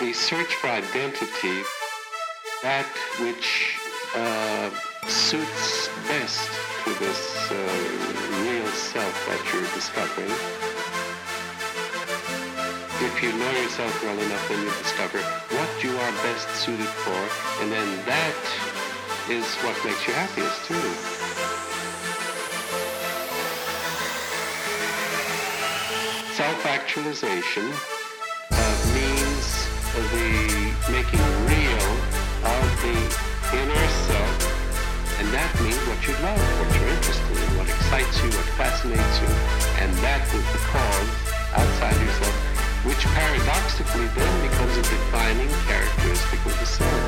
the search for identity, that which uh, suits best to this uh, real self that you're discovering. If you know yourself well enough, then you discover what you are best suited for, and then that is what makes you happiest too. Self-actualization the making real of the inner self, and that means what you love, what you're interested in, what excites you, what fascinates you, and that is the cause outside yourself, which paradoxically then becomes a defining characteristic of the self.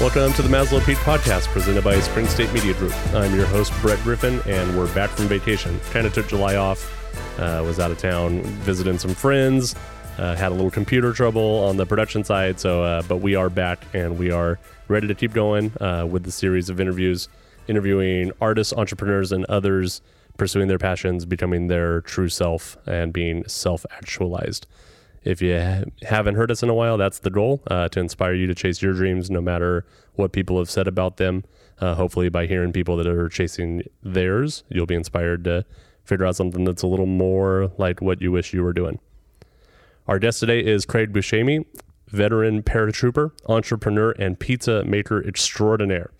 Welcome to the Maslow Pete podcast presented by Spring State Media Group. I'm your host, Brett Griffin, and we're back from vacation. Kind of took July off, uh, was out of town visiting some friends, uh, had a little computer trouble on the production side, so uh, but we are back and we are ready to keep going uh, with the series of interviews, interviewing artists, entrepreneurs, and others pursuing their passions, becoming their true self, and being self actualized. If you ha- haven't heard us in a while, that's the goal uh, to inspire you to chase your dreams no matter what people have said about them. Uh, hopefully, by hearing people that are chasing theirs, you'll be inspired to figure out something that's a little more like what you wish you were doing. Our guest today is Craig Buscemi, veteran paratrooper, entrepreneur, and pizza maker extraordinaire.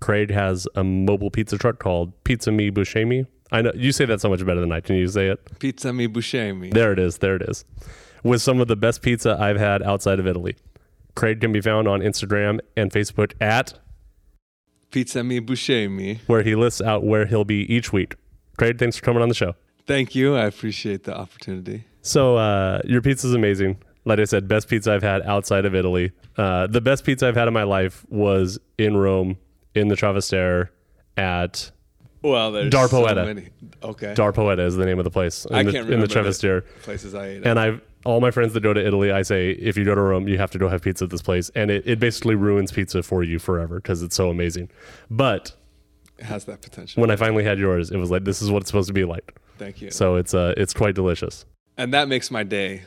Craig has a mobile pizza truck called Pizzami Buscemi. I know you say that so much better than I. Can you say it? Pizzami Buscemi. There it is. There it is. With some of the best pizza I've had outside of Italy. Craig can be found on Instagram and Facebook at Pizzami Buscemi. where he lists out where he'll be each week. Craig, thanks for coming on the show. Thank you. I appreciate the opportunity. So uh, your is amazing. Like I said, best pizza I've had outside of Italy. Uh, the best pizza I've had in my life was in Rome, in the Trastevere, at Well, there's Dar so Poeta. many. Okay. Dar Poeta is the name of the place in I the, can't in the remember the- Places I ate. And. I've all my friends that go to Italy, I say if you go to Rome, you have to go have pizza at this place, and it, it basically ruins pizza for you forever because it's so amazing. But it has that potential. when I finally had yours, it was like this is what it's supposed to be like. Thank you. So it's uh it's quite delicious. and that makes my day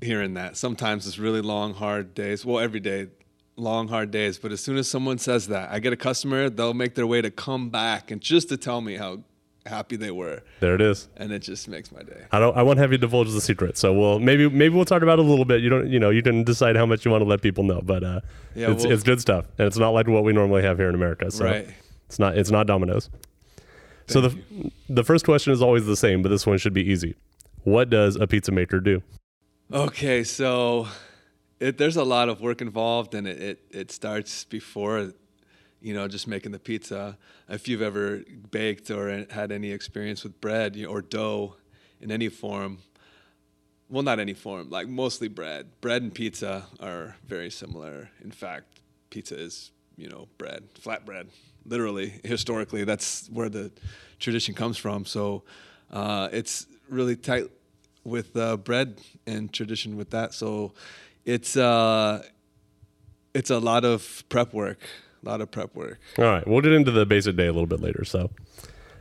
hearing that. Sometimes it's really long, hard days. Well, every day, long, hard days. But as soon as someone says that, I get a customer, they'll make their way to come back and just to tell me how happy they were. There it is. And it just makes my day. I don't. I won't have you divulge the secret. So we'll maybe maybe we'll talk about it a little bit. You don't. You know. You can decide how much you want to let people know. But uh, Yeah, it's well- it's good stuff, and it's not like what we normally have here in America. So Right. It's not. It's not Domino's. so the Thank the first question is always the same, but this one should be easy. What does a pizza maker do? Okay, so it, there's a lot of work involved, and it, it, it starts before, you know, just making the pizza. If you've ever baked or had any experience with bread or dough in any form, well, not any form, like mostly bread. Bread and pizza are very similar. In fact, pizza is, you know, bread, flat bread. Literally, historically, that's where the tradition comes from. So uh, it's really tight with uh, bread and tradition with that. So it's uh, it's a lot of prep work, a lot of prep work. All right, we'll get into the basic day a little bit later. So,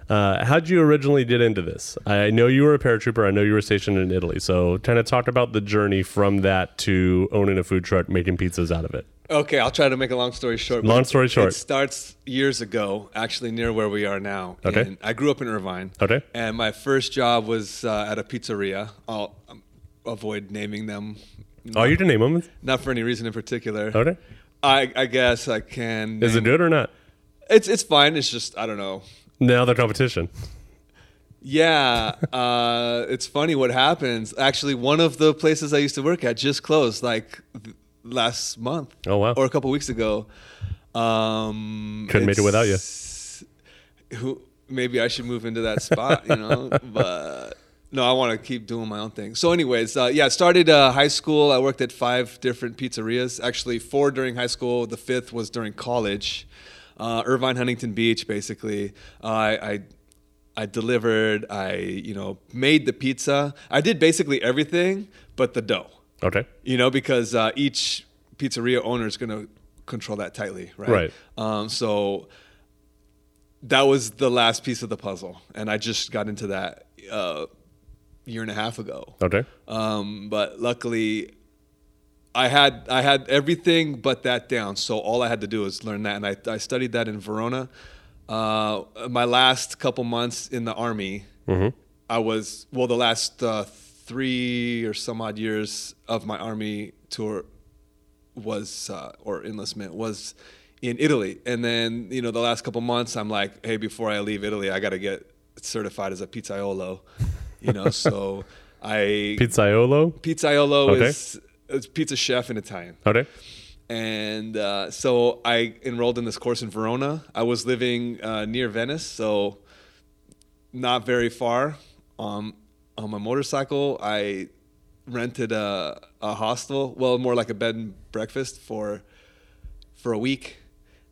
uh, how'd you originally get into this? I know you were a paratrooper. I know you were stationed in Italy. So, kind of talk about the journey from that to owning a food truck, making pizzas out of it. Okay, I'll try to make a long story short. Long story short. It starts years ago, actually near where we are now. Okay. And I grew up in Irvine. Okay. And my first job was uh, at a pizzeria. I'll um, avoid naming them. Oh, you can name them. Not for any reason in particular. Okay. I, I guess I can. Is it good or not? It's it's fine. It's just I don't know. Now the competition. Yeah, uh, it's funny what happens. Actually, one of the places I used to work at just closed like th- last month. Oh, wow. Or a couple weeks ago. Um, Couldn't make it without you. Who? Maybe I should move into that spot, you know. but no, I want to keep doing my own thing. So, anyways, uh, yeah, I started uh, high school. I worked at five different pizzerias. Actually, four during high school. The fifth was during college. Uh, Irvine, Huntington Beach, basically. Uh, I, I I delivered. I you know made the pizza. I did basically everything but the dough. Okay. You know because uh, each pizzeria owner is going to control that tightly, right? Right. Um, so that was the last piece of the puzzle, and I just got into that. Uh, year and a half ago. Okay. Um, but luckily, I had I had everything but that down. So all I had to do was learn that, and I, I studied that in Verona. Uh, my last couple months in the army, I was well. The last uh, three or some odd years of my army tour was uh, or enlistment was in Italy, and then you know the last couple months, I'm like, hey, before I leave Italy, I got to get certified as a pizzaiolo. You know, so I Pizzaiolo. Pizzaiolo Okay. is, is pizza chef in Italian. Okay. And uh, so I enrolled in this course in Verona. I was living uh, near Venice, so not very far. Um, Um, on my motorcycle, I rented a, a hostel, well, more like a bed and breakfast for for a week.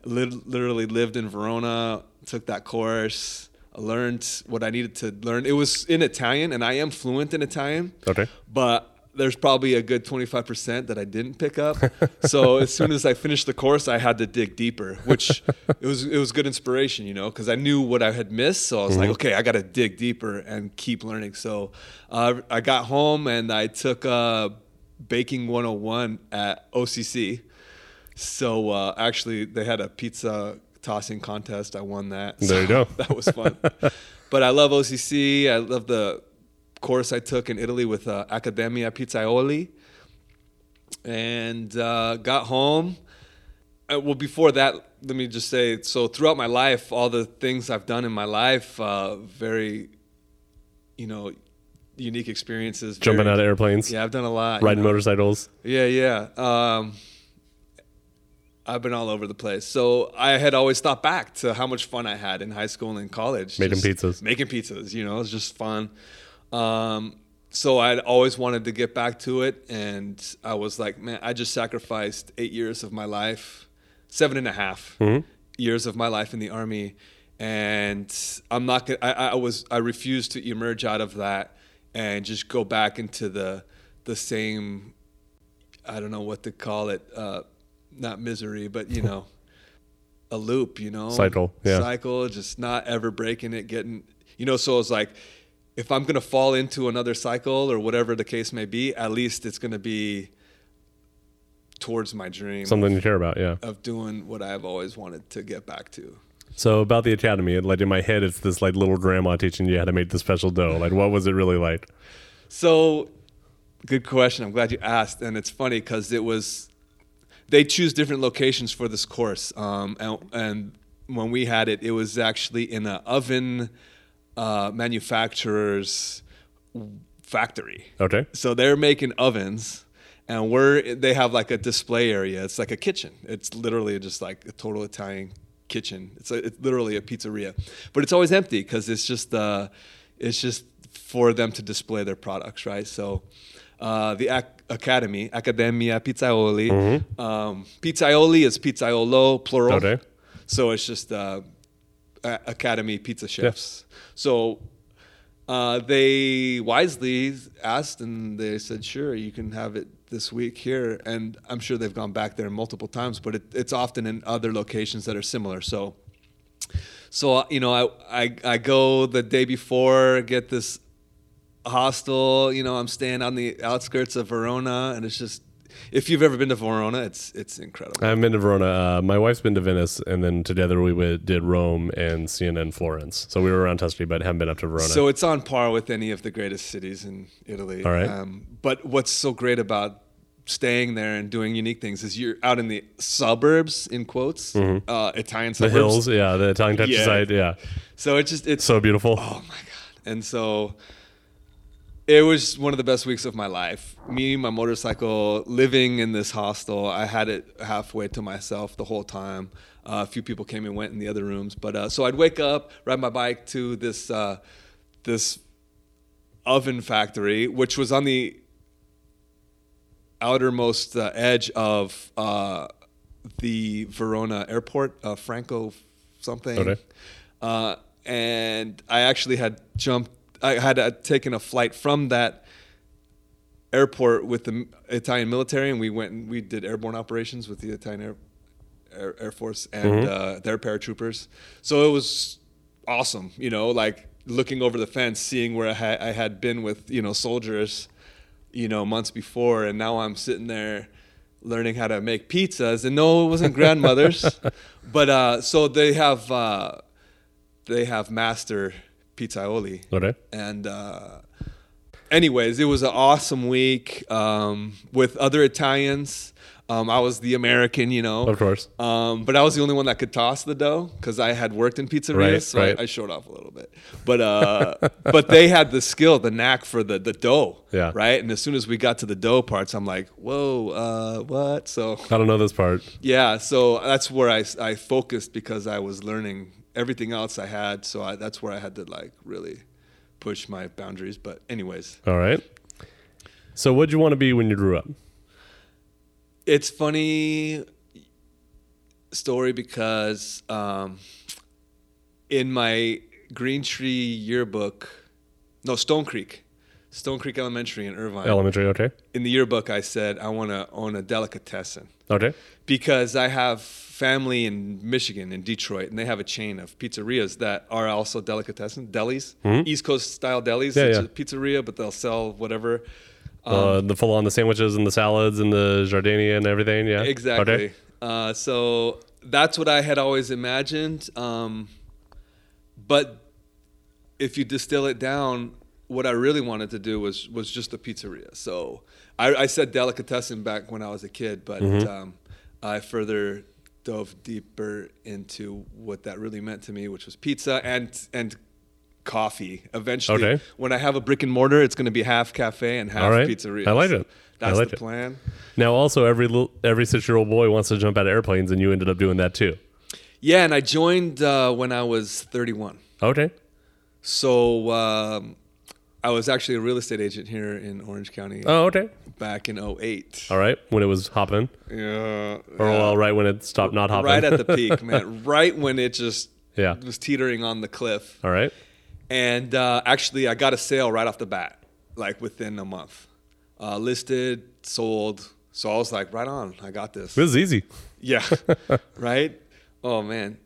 Literally lived in Verona, took that course, learned what I needed to learn. It was in Italian, and I am fluent in Italian Okay. but there's probably a good 25% that I didn't pick up. so as soon as I finished the course, I had to dig deeper, which it was it was good inspiration, you know, because I knew what I had missed. So I was like, okay, I got to dig deeper and keep learning. So uh, I got home and I took uh, baking 101 at OCC. So uh, actually, they had a pizza tossing contest. I won that. There you So go. that was fun. but I love OCC. I love the course I took in Italy with uh, Accademia Pizzaioli, and uh, got home. Uh, well, before that, let me just say so throughout my life, all the things I've done in my life, uh, very, you know, unique experiences. Jumping very- out of airplanes. Yeah, I've done a lot. you Riding know. motorcycles. Yeah, yeah. Um, I've been all over the place. So I had always thought back to how much fun I had in high school and in college. Making pizzas. Making pizzas, you know, it was just fun. Um, so I'd always wanted to get back to it. And I was like, man, I just sacrificed eight years of my life, seven and a half years of my life in the army. And I'm not gonna, I, I was, I refused to emerge out of that and just go back into the, the same I don't know what to call it. Uh, not misery, but you know, a loop. You know, Cycle, yeah. cycle. Just not ever breaking it. Getting, you know. So it's like, if I'm gonna fall into another cycle or whatever the case may be, at least it's gonna be towards my dream Something you care about. Yeah. of doing what I've always wanted to get back to. So about the academy, like in my head, it's this like little grandma teaching you how to make the special dough. Like, what was it really like? So, good question. I'm glad you asked, and it's funny because it was they choose different locations for this course, um, and, and when we had it, it was actually in an oven uh, manufacturer's factory. Okay. So they're making ovens, and we're they have like a display area. It's like a kitchen. It's literally just like a total Italian kitchen. It's, a, it's literally a pizzeria, but it's always empty because it's just uh, it's just for them to display their products, right? So. Uh, the ac- academy, Accademia Pizzaioli. Um, pizzaioli is pizzaiolo, plural. Okay. So it's just uh, Academy Pizza Chefs. So uh, they wisely asked and they said, sure, you can have it this week here. And I'm sure they've gone back there multiple times, but it, it's often in other locations that are similar. So, so uh, you know, I, I, I go the day before, get this hostel. You know, I'm staying on the outskirts of Verona, and it's just if you've ever been to Verona, it's it's incredible. I've been to Verona. Uh, my wife's been to Venice, and then together we went, did Rome and Siena and Florence. So we were around Tuscany, but haven't been up to Verona. So it's on par with any of the greatest cities in Italy. All right. Um, but what's so great about staying there and doing unique things is you're out in the suburbs, in quotes, uh, Italian Mm-hmm. the suburbs. hills, yeah, the Italian countryside, yeah. So it's just it's So beautiful. Oh my god! And so it was one of the best weeks of my life. Me, my motorcycle, living in this hostel. I had it halfway to myself the whole time. Uh, a few people came and went in the other rooms, but uh, so I'd wake up, ride my bike to this uh, this oven factory, which was on the outermost uh, edge of uh, the Verona airport, uh, Franco something. Okay. Uh, and I actually had jumped. I had uh, taken a flight from that airport with the Italian military, and we went and we did airborne operations with the Italian Air, Air, Air Force and uh, their paratroopers. So it was awesome, you know, like looking over the fence, seeing where I, ha- I had been with you know soldiers, you know months before, and now I'm sitting there learning how to make pizzas. And no, it wasn't grandmother's, but uh, so they have uh, they have master pizzaioli, Okay. and uh, anyways, it was an awesome week um, with other Italians. Um, I was the American, you know. Of course. Um, but I was the only one that could toss the dough because I had worked in pizzerias, Right, so right. I, I showed off a little bit. But uh, but they had the skill, the knack for the the dough, Yeah. right. And as soon as we got to the dough parts, I'm like, whoa, uh, what? So I don't know this part. yeah, so that's where I I focused because I was learning everything else I had. So I, that's where I had to like really push my boundaries. But anyways, All right. So, what'd you want to be when you grew up? it's funny story because um, in my Green Tree yearbook, no Stone Creek, Stone Creek Elementary in Irvine. Elementary. Okay. in the yearbook, I said I want to own a delicatessen Okay. because I have family in Michigan, in Detroit, and they have a chain of pizzerias that are also delicatessen delis, East Coast style delis. Yeah, yeah. pizzeria, but they'll sell whatever. Um, uh, the full on the sandwiches and the salads and the giardiniera and everything. Yeah. Exactly. Okay. Uh, so that's what I had always imagined. Um, but if you distill it down, what I really wanted to do was was just a pizzeria. So I, I said delicatessen back when I was a kid, but Mm-hmm. um, I further dove deeper into what that really meant to me, which was pizza and and coffee. Eventually, Okay. when I have a brick and mortar, it's going to be half cafe and half All right. pizzeria. I like it. I That's like the it. plan. Now, also, every little, every six year old boy wants to jump out of airplanes, and you ended up doing that too. Yeah, and I joined uh, when I was 31. Okay. So um, I was actually a real estate agent here in Orange County Oh, okay. back in 08. All right. When it was hopping, Yeah. or yeah. well, right when it stopped not hopping. Right at the peak, man. Right when it just Yeah. was teetering on the cliff. All right. And uh, actually, I got a sale right off the bat, like within a month. Uh, listed, sold. So I was like, right on, I got this. This is easy. Yeah. right? Oh man,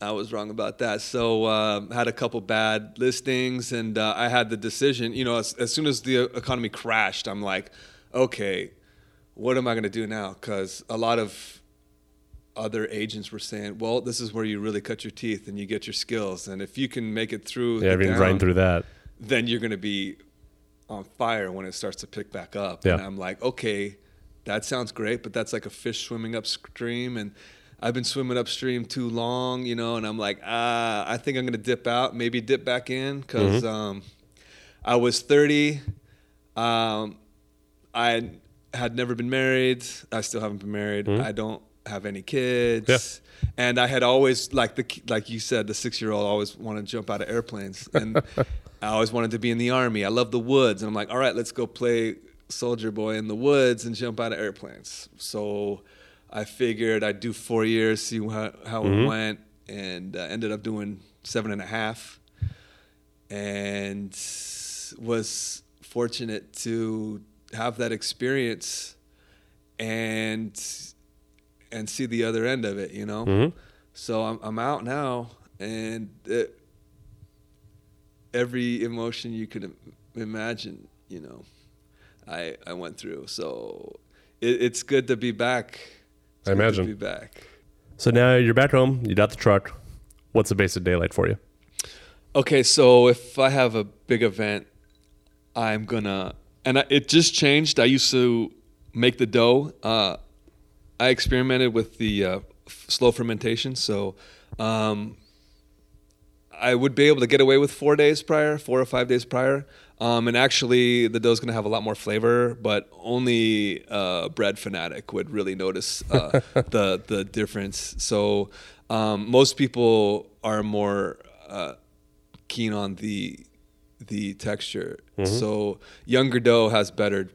I was wrong about that. So um, had a couple bad listings, and uh, I had the decision. You know, as, as soon as the economy crashed, I'm like, okay, what am I going to do now? Because a lot of other agents were saying, well, this is where you really cut your teeth and you get your skills, and if you can make it through, Yeah, the if you can down, grind through that. then you're going to be on fire when it starts to pick back up. Yeah. And I'm like, okay, that sounds great, but that's like a fish swimming upstream. And I've been swimming upstream too long, you know, and I'm like, ah, I think I'm going to dip out, maybe dip back in because um, I was 30. Um, I had never been married. I still haven't been married. I don't have any kids. And I had always like the like you said, the six year old always wanted to jump out of airplanes, and I always wanted to be in the army. I love the woods, and I'm like, all right, let's go play soldier boy in the woods and jump out of airplanes. So I figured I'd do four years, see how, how it went, and uh, ended up doing seven and a half, and was fortunate to have that experience and and see the other end of it, you know. Mhm. So I'm I'm out now, and it, every emotion you could imagine, you know, I I went through. So it, it's good to be back. It's I imagine. be back. So now you're back home. You got the truck. What's a basic day like for you? Okay, so if I have a big event, I'm gonna, and I, it just changed. I used to make the dough. Uh, I experimented with the uh, f- slow fermentation, so um, I would be able to get away with four days prior, four or five days prior. Um, and actually, the dough's gonna have a lot more flavor, but only a bread fanatic would really notice uh, the the difference. So um, most people are more uh, keen on the the texture. So younger dough has better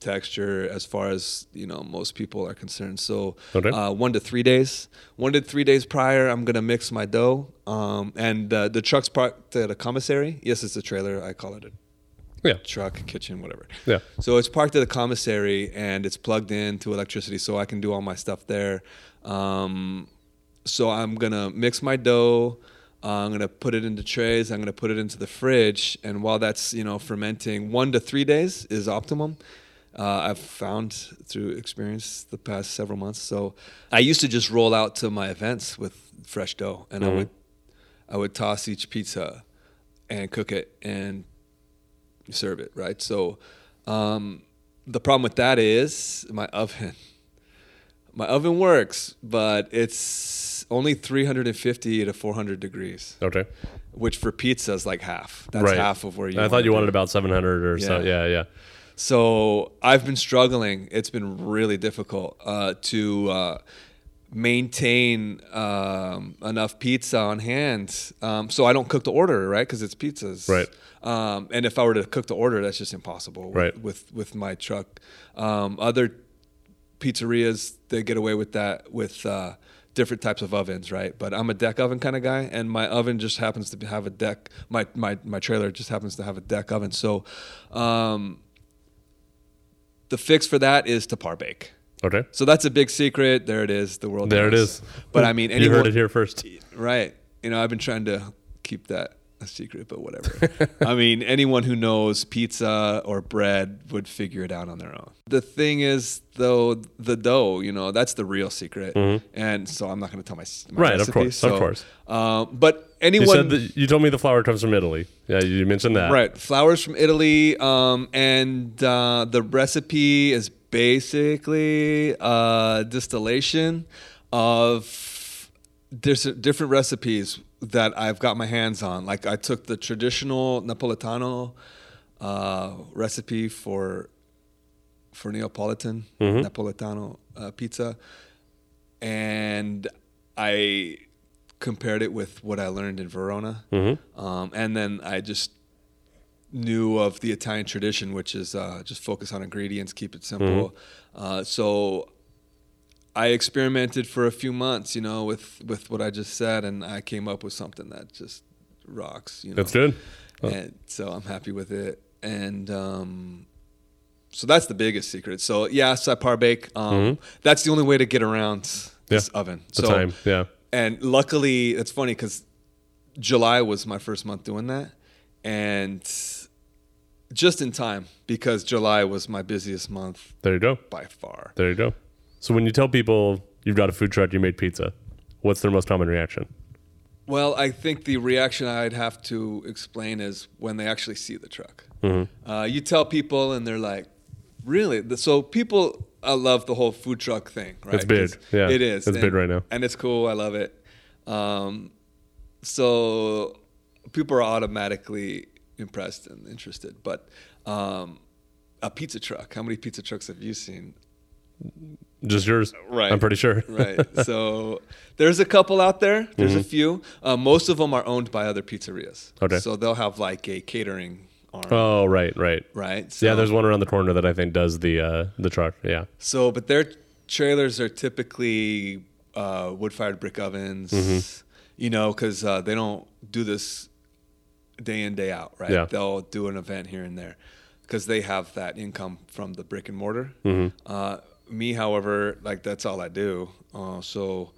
texture as far as you know most people are concerned. So Okay. uh, one to three days, one to three days prior, I'm gonna mix my dough. Um, and uh, the truck's parked at a commissary. Yes, it's a trailer. I call it a Yeah. truck, kitchen, whatever. Yeah. So it's parked at a commissary and it's plugged into electricity, so I can do all my stuff there. Um, so I'm gonna mix my dough. Uh, I'm gonna put it into trays. I'm gonna put it into the fridge, and while that's you know fermenting, one to three days is optimum. Uh, I've found through experience the past several months. So I used to just roll out to my events with fresh dough, and I would I would toss each pizza and cook it and serve it. Right. So um, the problem with that is my oven. My oven works, but it's only 350 to 400 degrees, Okay. which for pizza is like half. That's right. half of where you. I thought you wanted about 700 or so. Yeah. Yeah, yeah. So I've been struggling. It's been really difficult uh, to uh, maintain um, enough pizza on hand. Um, so I don't cook the order, right? Because it's pizzas. Right. Um, and if I were to cook the order, that's just impossible. with- Right. With with my truck, um, other pizzerias they get away with that with. Uh, different types of ovens right but i'm a deck oven kind of guy and my oven just happens to have a deck my my, my trailer just happens to have a deck oven so um, the fix for that is to par bake. Okay. So that's a big secret. There it is. The world. There it knows. is. But I mean, you anyone, heard it here first. right? You know, I've been trying to keep that a secret, but whatever. I mean, anyone who knows pizza or bread would figure it out on their own. The thing is, though, the dough. You know, that's the real secret. And so I'm not going to tell my, my Mm-hmm. Right, of recipe, course, of course. Um, but You anyone. said that you told me the flour comes from Italy. Yeah, you mentioned that. Right, flours from Italy, um, and uh, the recipe is basically a distillation of there's different recipes that I've got my hands on. Like I took the traditional Napolitano uh, recipe for for Neapolitan Napolitano uh, pizza, and I compared it with what I learned in Verona, um, and then I just knew of the Italian tradition, which is uh, just focus on ingredients, keep it simple. Uh, so I experimented for a few months, you know, with with what I just said, and I came up with something that just rocks. You know, That's good. and so I'm happy with it. And um, so that's the biggest secret. So yeah, so I par bake. Um, That's the only way to get around this Mm-hmm. Yeah, oven. The time. Yeah. And luckily, it's funny because July was my first month doing that, and just in time because July was my busiest month There you go. by far. There you go. So when you tell people you've got a food truck, you made pizza, what's their most common reaction? Well, I think the reaction I'd have to explain is when they actually see the truck. Mm-hmm. Uh, you tell people, and they're like, "Really?" So people, I love the whole food truck thing. Right? It's big. Yeah, it is. it's and, big right now. and it's cool. I love it. Um, so people are automatically impressed and interested. But um, a pizza truck. How many pizza trucks have you seen? Just yours. Right. I'm pretty sure. right. So there's a couple out there. There's Mm-hmm. a few. Uh, most of them are owned by other pizzerias. Okay. So they'll have like a catering arm. Oh, right, right. Right. So, yeah, there's one around the corner that I think does the uh, the truck. Yeah. So, but their trailers are typically uh, wood-fired brick ovens. Mm-hmm. You know, because uh, they don't do this day in day out. Right. Yeah. They'll do an event here and there because they have that income from the brick and mortar. Mm-hmm. Uh, me, however, like that's all I do. Uh, so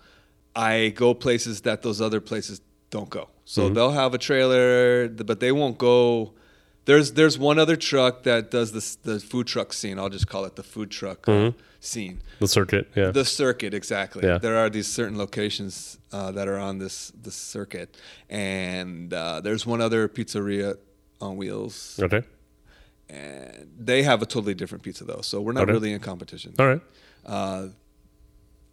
I go places that those other places don't go. So Mm-hmm. they'll have a trailer, but they won't go. There's there's one other truck that does this the food truck scene. I'll just call it the food truck uh, scene. The circuit. Yeah. The circuit, exactly. Yeah. There are these certain locations uh, that are on this this circuit, and uh, there's one other pizzeria on wheels, okay. and they have a totally different pizza though. So we're not Okay. really in competition. All right. Uh,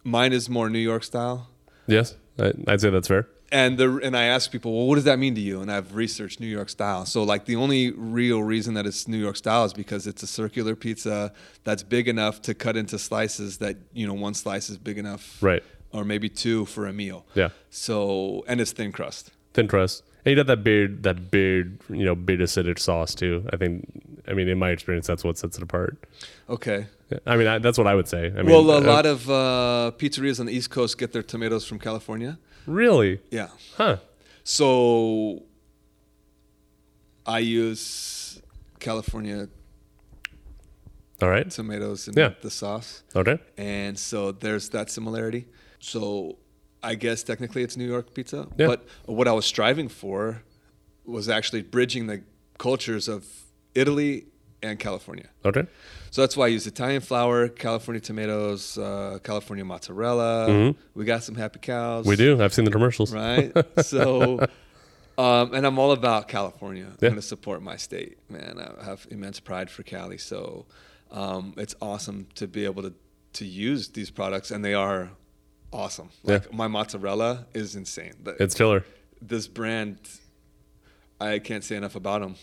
mine is more New York style. Yes, I, I'd say that's fair. And the and I ask people, well, what does that mean to you? And I've researched New York style. So like the only real reason that it's New York style is because it's a circular pizza that's big enough to cut into slices that you know one slice is big enough, Right. Or maybe two for a meal. Yeah. So and it's thin crust. Thin crust. And you got that big, that big, you know, big acidic sauce too. I think. I mean, in my experience, that's what sets it apart. Okay. I mean, I, that's what I would say. I mean, well, a uh, lot of uh, pizzerias on the East Coast get their tomatoes from California. Really, Yeah. huh? So I use California All right. tomatoes in Yeah. the sauce. Okay. And so there's that similarity. So I guess technically it's New York pizza. Yeah. But what I was striving for was actually bridging the cultures of Italy and California. Okay. So that's why I use Italian flour, California tomatoes, uh, California mozzarella. We got some happy cows. Mm-hmm. We do. I've seen the commercials. Right. so, um, and I'm all about California. I'm going to support my state, man. I have immense pride for Cali. So, um, it's awesome to be able to to use these products, and they are awesome. Like Yeah. my mozzarella is insane. It's killer. this brand, I can't say enough about them.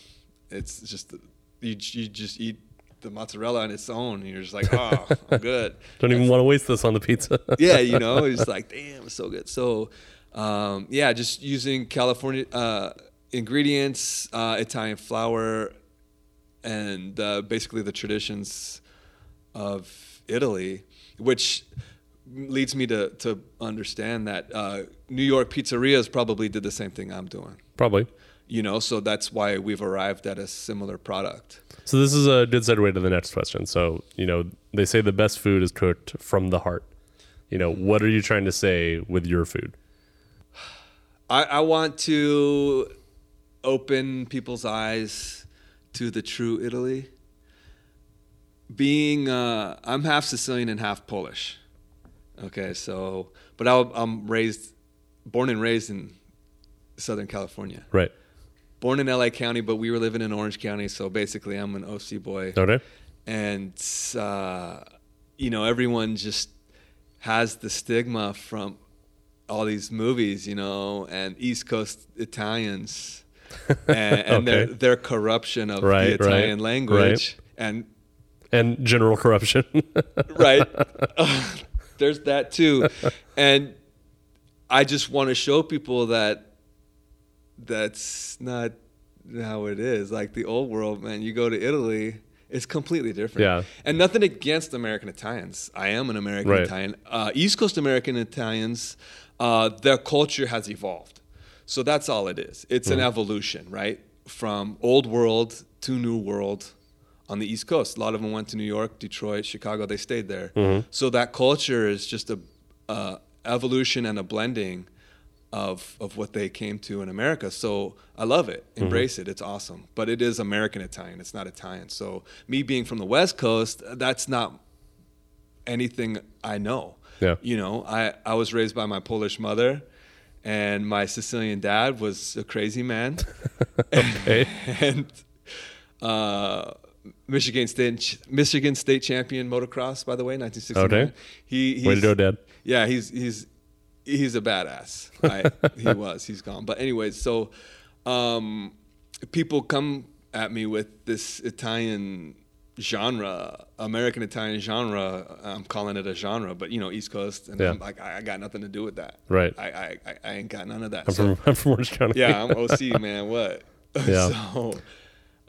It's just you, you just eat the mozzarella on its own, and you're just like, oh, I'm good. Don't even want to waste this on the pizza. yeah, you know, it's like, damn, it's so good. So, um, yeah, just using California uh, ingredients, uh, Italian flour, and uh, basically the traditions of Italy, which leads me to, to understand that uh, New York pizzerias probably did the same thing I'm doing. Probably. You know, so that's why we've arrived at a similar product. So this is a good segue to the next question. So you know they say the best food is cooked from the heart. You know what are you trying to say with your food? I, I want to open people's eyes to the true Italy. Being, uh, I'm half Sicilian and half Polish. Okay, so, but I, I'm raised, born and raised in Southern California. Right. Born in LA County, but we were living in Orange County, so basically I'm an OC boy Okay. and uh, you know everyone just has the stigma from all these movies, you know, and East Coast Italians and, and their Okay. their corruption of Right, the right, Italian language, and And general corruption. right, there's that too, and I just want to show people that that's not how it is. Like the old world, man. You go to Italy, it's completely different. Yeah. And nothing against American Italians. I am an American Right. Italian. Uh, East Coast American Italians, uh, their culture has evolved. So that's all it is. It's Mm-hmm. an evolution, right? From old world to new world on the East Coast. A lot of them went to New York, Detroit, Chicago. They stayed there. Mm-hmm. So that culture is just a uh, evolution and a blending of of what they came to in America. So I love it, Mm-hmm. embrace it. It's awesome. But it is American Italian. It's not Italian. So me being from the West Coast, that's not anything I know. Yeah. You know, I I was raised by my Polish mother. And my Sicilian dad was a crazy man, okay. and uh, Michigan State Michigan State champion motocross, by the way, 1969. Okay. He he's, Way to go, Dad. yeah, he's he's he's a badass. I, he was. He's gone. But anyways, so um, people come at me with this Italian genre, American Italian genre. I'm calling it a genre, but you know, East Coast, and Yeah. I'm like, I, I got nothing to do with that. Right. I I, I, ain't got none of that. I'm So- from I'm from Orange County. yeah, I'm OC, man. What? Yeah. so,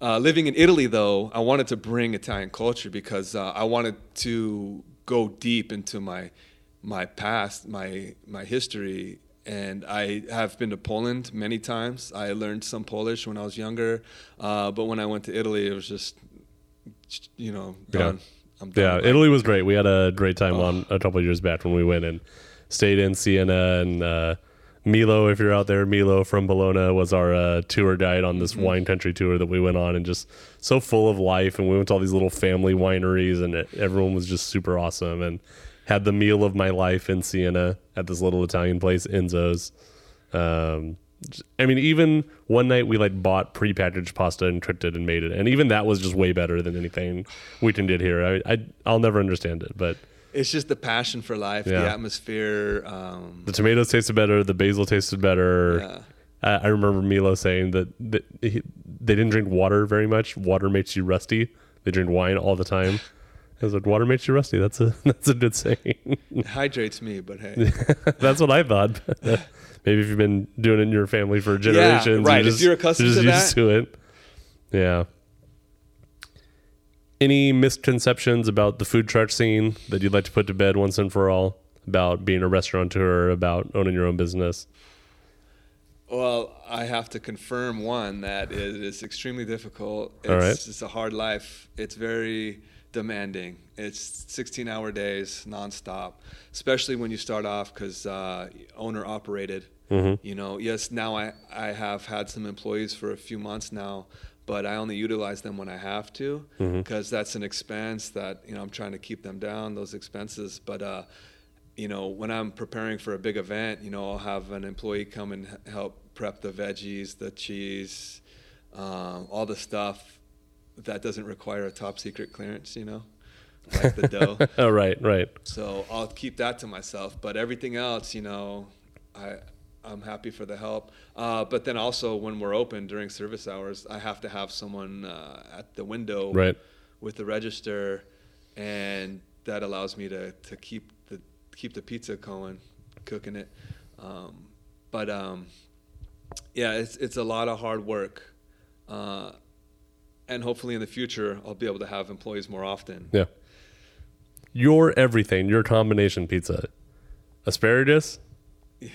uh, living in Italy, though, I wanted to bring Italian culture because uh, I wanted to go deep into my my past, my my history, and I have been to Poland many times. I learned some Polish when I was younger, uh, but when I went to Italy, it was just, you know, Yeah. done. I'm done. Yeah, Italy was great. We had a great time Oh. on a couple of years back when we went and stayed in Siena and uh, Milo. If you're out there, Milo from Bologna was our uh, tour guide on Mm-hmm. this wine country tour that we went on, and just so full of life. And we went to all these little family wineries, and it, everyone was just super awesome. And had the meal of my life in Siena at this little Italian place, Enzo's. Um, I mean, even one night we like bought prepackaged pasta and cooked it and made it, and even that was just way better than anything we can did here. I, I I'll never understand it, but It's just the passion for life, Yeah. the atmosphere. Um, the tomatoes tasted better, the basil tasted better. Yeah. I, I remember Milo saying that, that he, they didn't drink water very much. Water makes you rusty. They drink wine all the time. I was like, water makes you rusty. That's a that's a good saying. it hydrates me, but hey. that's what I thought. Maybe if you've been doing it in your family for generations, right. If just, you're accustomed just to used that. to it. Yeah. Any misconceptions about the food truck scene that you'd like to put to bed once and for all about being a restaurateur, about owning your own business? Well, I have to confirm one that it is extremely difficult. It's All right. it's a hard life. It's very demanding. It's 16 hour days nonstop, especially when you start off because uh, owner operated. You know, yes, now I, I have had some employees for a few months now, but I only utilize them when I have to because that's an expense that, you know, I'm trying to keep them down, those expenses. But, uh, you know, when I'm preparing for a big event, you know, I'll have an employee come and help prep the veggies, the cheese, um, all the stuff that doesn't require a top secret clearance, you know, like the dough. oh, right, right. So I'll keep that to myself. But everything else, you know, I I'm happy for the help. Uh, but then also when we're open during service hours, I have to have someone uh, at the window Right. with the register, and that allows me to, to keep the keep the pizza going, cooking it. Um, but um, yeah, it's it's a lot of hard work, uh, and hopefully in the future I'll be able to have employees more often. Yeah. Your everything, your combination pizza, asparagus,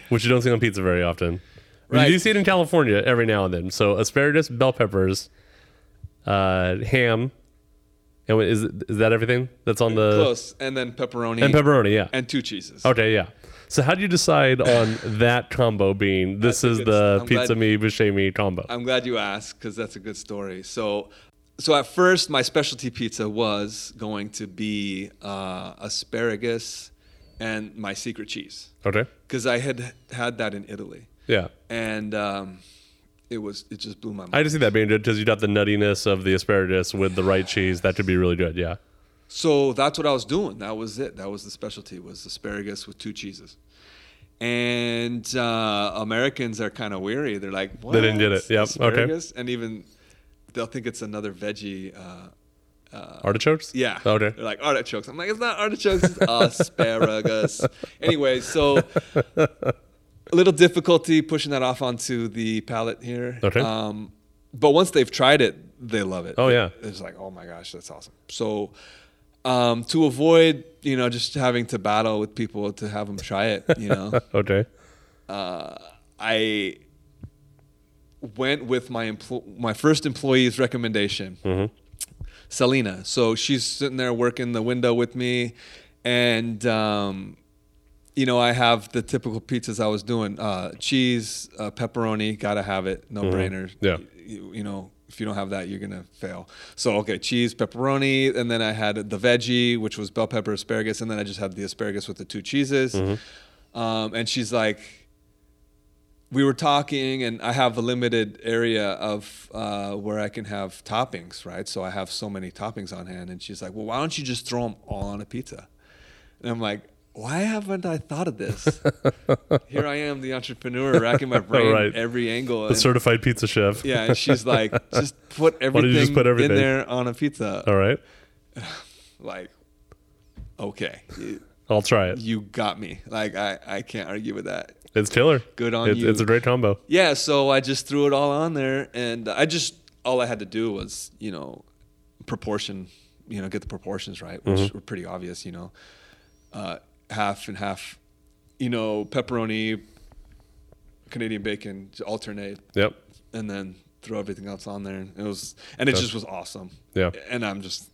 which you don't see on pizza very often. Right. You do see it in California every now and then. So asparagus, bell peppers, uh, ham, and is is that everything that's on the Close, and then pepperoni and pepperoni? Yeah. and two cheeses. Okay, yeah. So how do you decide on that combo being this is the Pizzami Buscemi combo? I'm glad you asked because that's a good story. So, so at first, my specialty pizza was going to be uh, asparagus and my secret cheese Okay. because I had had that in Italy, Yeah. and um, it was it just blew my mind. I just see that being good because you got the nuttiness of the asparagus with the right cheese. That could be really good. Yeah. So that's what I was doing. That was it. That was the specialty was asparagus with two cheeses. And uh, Americans are kind of weary. They're like, what? They didn't get it. Yep. Okay. And even they'll think it's another veggie. Uh, Artichokes? yeah. Okay. They're like artichokes. I'm like, it's not artichokes, it's asparagus. anyway, so a little difficulty pushing that off onto the palate here. Okay. Um, but once they've tried it, they love it. Oh, yeah. It's like, oh my gosh, that's awesome. So um, to avoid, you know, just having to battle with people to have them try it, you know, Okay. uh, I went with my empl- my first employee's recommendation, Selena. So she's sitting there working the window with me, and um, you know I have the typical pizzas I was doing: uh, cheese, uh, pepperoni, gotta have it, no brainer. Yeah. You, you know. If you don't have that, you're gonna fail. So okay, cheese, pepperoni, and then I had the veggie, which was bell pepper, asparagus, and then I just had the asparagus with the two cheeses. Um, and she's like, we were talking, and I have a limited area of uh, where I can have toppings, right? So I have so many toppings on hand. And she's like, well, why don't you just throw them all on a pizza? And I'm like, why haven't I thought of this? Here I am, the entrepreneur, racking my brain Right. every angle. The and- certified pizza chef. yeah, and she's like, just put everything, you just put everything? in there on a pizza. All right. Like, okay, you, I'll try it. you got me. Like, I, I can't argue with that. It's killer. Good on it's, you. It's a great combo. Yeah, so I just threw it all on there, and I just all I had to do was you know proportion, you know, get the proportions right, which Mm-hmm. were pretty obvious. You know, uh, half and half, you know, pepperoni, Canadian bacon, to alternate, Yep. and then throw everything else on there. And it was, and it just was awesome. Yeah. and I'm just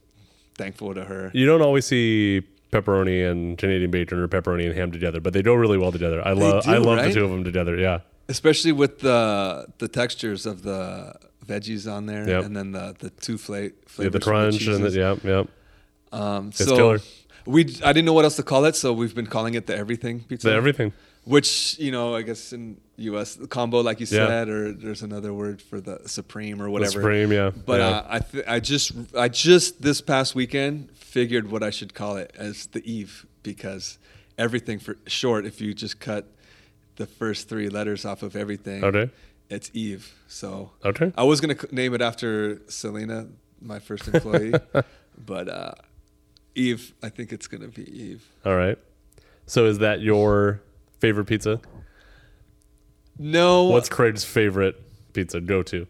thankful to her. You don't always see pepperoni and Canadian bacon or pepperoni and ham together, but they go really well together. I love I love the two of them together. Yeah. especially with the the textures of the veggies on there, Yep. and then the the two fla- Yeah, flavors. the of crunch and the, yep, yep. Um, It's so killer. We I didn't know what else to call it, so we've been calling it the everything pizza. The everything. Which you know, I guess in U.S. the combo, like you Yeah. said, or there's another word for the supreme or whatever. The supreme, yeah. But yeah. uh, I th- I just I just this past weekend figured what I should call it as the Eve because everything for short. If you just cut the first three letters off of everything, Okay. it's Eve. So Okay. I was gonna name it after Selena, my first employee, but uh, Eve. I think it's gonna be Eve. All right. So is that your favorite pizza? No, What's Craig's favorite pizza go to?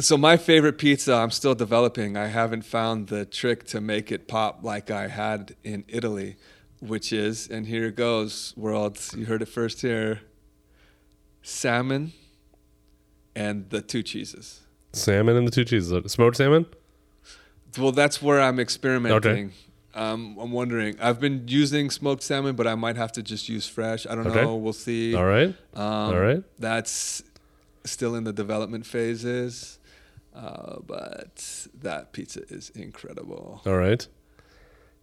so my favorite pizza. I'm still developing. I haven't found the trick to make it pop like I had in Italy, which is, and here it goes, world. You heard it first here. Salmon and the two cheeses. Salmon and the two cheeses. Smoked salmon? Well, that's where I'm experimenting. Um, I'm wondering. I've been using smoked salmon, but I might have to just use fresh. I don't Okay. know. We'll see. All right. Um, All right. That's still in the development phases, uh, but that pizza is incredible. All right.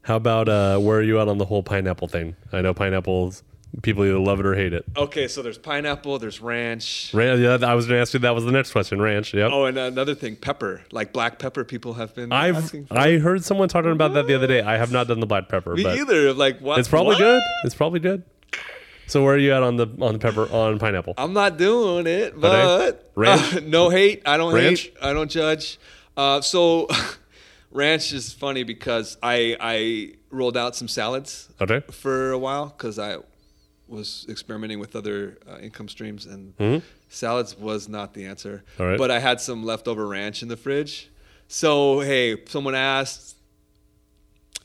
How about uh, where are you at on the whole pineapple thing? I know pineapples. People either love it or hate it. Okay, so there's pineapple, there's ranch. Ran- yeah, I was going to ask you. That was the next question. Ranch. Yep. Oh, and another thing, pepper, like black pepper. People have been I've asking for. I heard someone talking about that the other day. I have not done the black pepper, Me but either. Like what? it's probably what? good. It's probably good. So where are you at on the on the pepper on pineapple? I'm not doing it, but Ranch? uh, no hate. I don't Ranch? hate. I don't judge. Uh, so, ranch is funny because I I rolled out some salads Okay. for a while because I was experimenting with other uh, income streams and Mhm. salads was not the answer. Right. But I had some leftover ranch in the fridge. So hey, someone asked.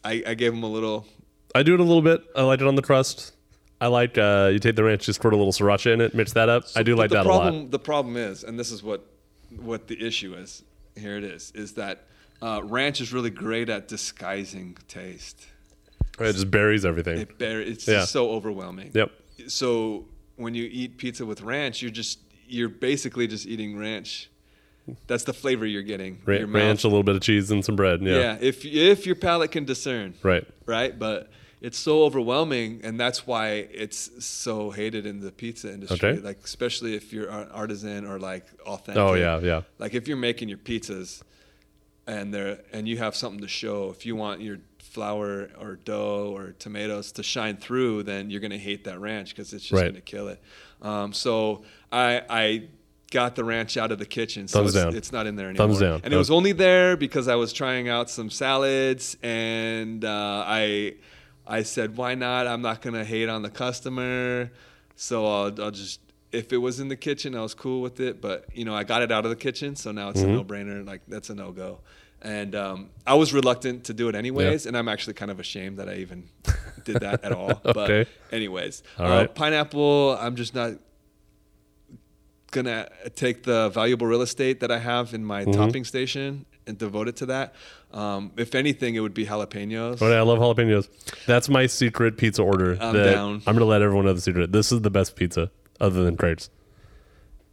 I, I gave them a little. I do it a little bit. I like it on the crust. I like uh, you take the ranch, just squirt a little siracha in it, mix that up. I do like the that problem, a lot. The problem is, and this is what what the issue is. Here it is: is that uh, ranch is really great at disguising taste. It just buries everything. It it's Yeah. just so overwhelming. Yep. So when you eat pizza with ranch, you're just you're basically just eating ranch. That's the flavor you're getting. Ra- Your ranch, a little bit of cheese, and some bread. Yeah. Yeah. If if your palate can discern, Right. right? But it's so overwhelming, and that's why it's so hated in the pizza industry. Okay. Like especially if you're an artisan or like authentic. Oh yeah, yeah. Like if you're making your pizzas, and they're and you have something to show. If you want your flour or dough or tomatoes to shine through, then you're gonna hate that ranch because it's just Right. gonna kill it. Um, so I I got the ranch out of the kitchen, so Thumbs it's, down. it's not in there anymore. Thumbs down. And it was only there because I was trying out some salads, and uh, I I said, why not? I'm not gonna hate on the customer, so I'll, I'll just. If it was in the kitchen, I was cool with it, but you know, I got it out of the kitchen, so now it's Mm-hmm. a no-brainer. Like that's a no-go, and um, I was reluctant to do it anyways, and I'm actually kind of ashamed that I even did that at all. But Okay. anyways, All uh, right. pineapple, I'm just not gonna take the valuable real estate that I have in my Mm-hmm. topping station and devote it to that. Um, if anything, it would be jalapenos. Oh, yeah, I love jalapenos. That's my secret pizza order. I'm that down. I'm gonna let everyone know the secret. This is the best pizza other than Craig's.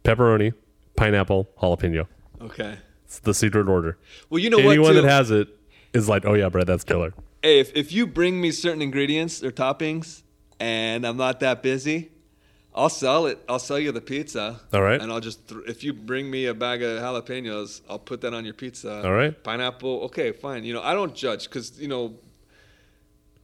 Pepperoni, pineapple, jalapeno. Okay. It's the secret order. Well, you know Anyone what? Too? that has it is like, oh yeah, Brett, that's killer. hey, if, if you bring me certain ingredients or toppings, and I'm not that busy, I'll sell it. I'll sell you the pizza. All right. And I'll just th- if you bring me a bag of jalapenos, I'll put that on your pizza. All right. Pineapple. Okay, fine. You know, I don't judge because you know,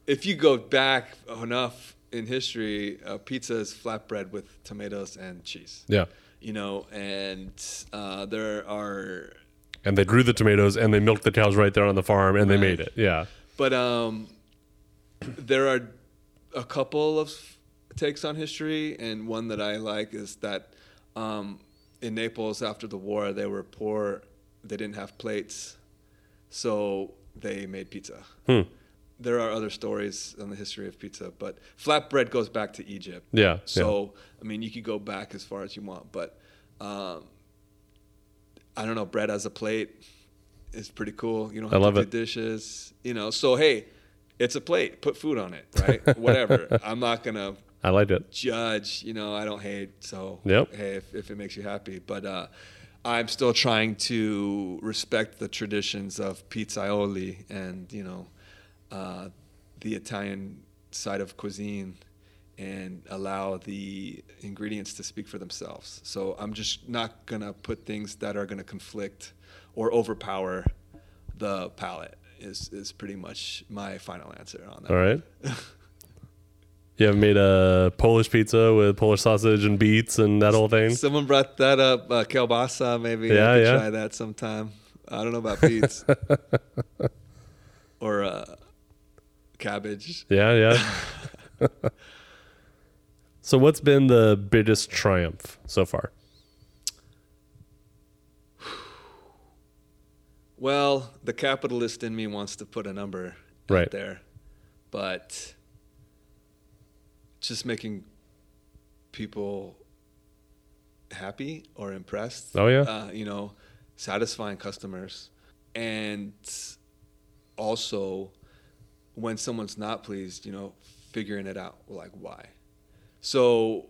if you go back enough in history, uh, pizza is flatbread with tomatoes and cheese. Yeah. You know, and uh, there are And they grew the tomatoes and they milked the cows right there on the farm and they made it. Yeah. But um, there are a couple of takes on history, and one that I like is that um, in Naples after the war they were poor, they didn't have plates, so they made pizza. Hmm. There are other stories on the history of pizza, but flatbread goes back to Egypt. Yeah. So I mean, you could go back as far as you want, but um, I don't know. Bread as a plate is pretty cool. You don't I love to it. dishes. You know, so hey, it's a plate. Put food on it, right? Whatever. I'm not gonna I like it. judge. You know, I don't hate. So Yep. hey, if, if it makes you happy, but uh, I'm still trying to respect the traditions of pizzaioli and you know uh, the Italian side of cuisine and allow the ingredients to speak for themselves. So I'm just not gonna put things that are gonna conflict or overpower the palate. Is is pretty much my final answer on that. All right. You haven't made a Polish pizza with Polish sausage and beets and that whole thing? Someone brought that up, uh, kielbasa. Maybe Yeah, I could yeah. try that sometime. I don't know about beets or uh, cabbage. Yeah, yeah. so, what's been the biggest triumph so far? Well, the capitalist in me wants to put a number Right. out there, but just making people happy or impressed. Oh, yeah? uh, you know, satisfying customers, and also when someone's not pleased, you know, figuring it out, like why. So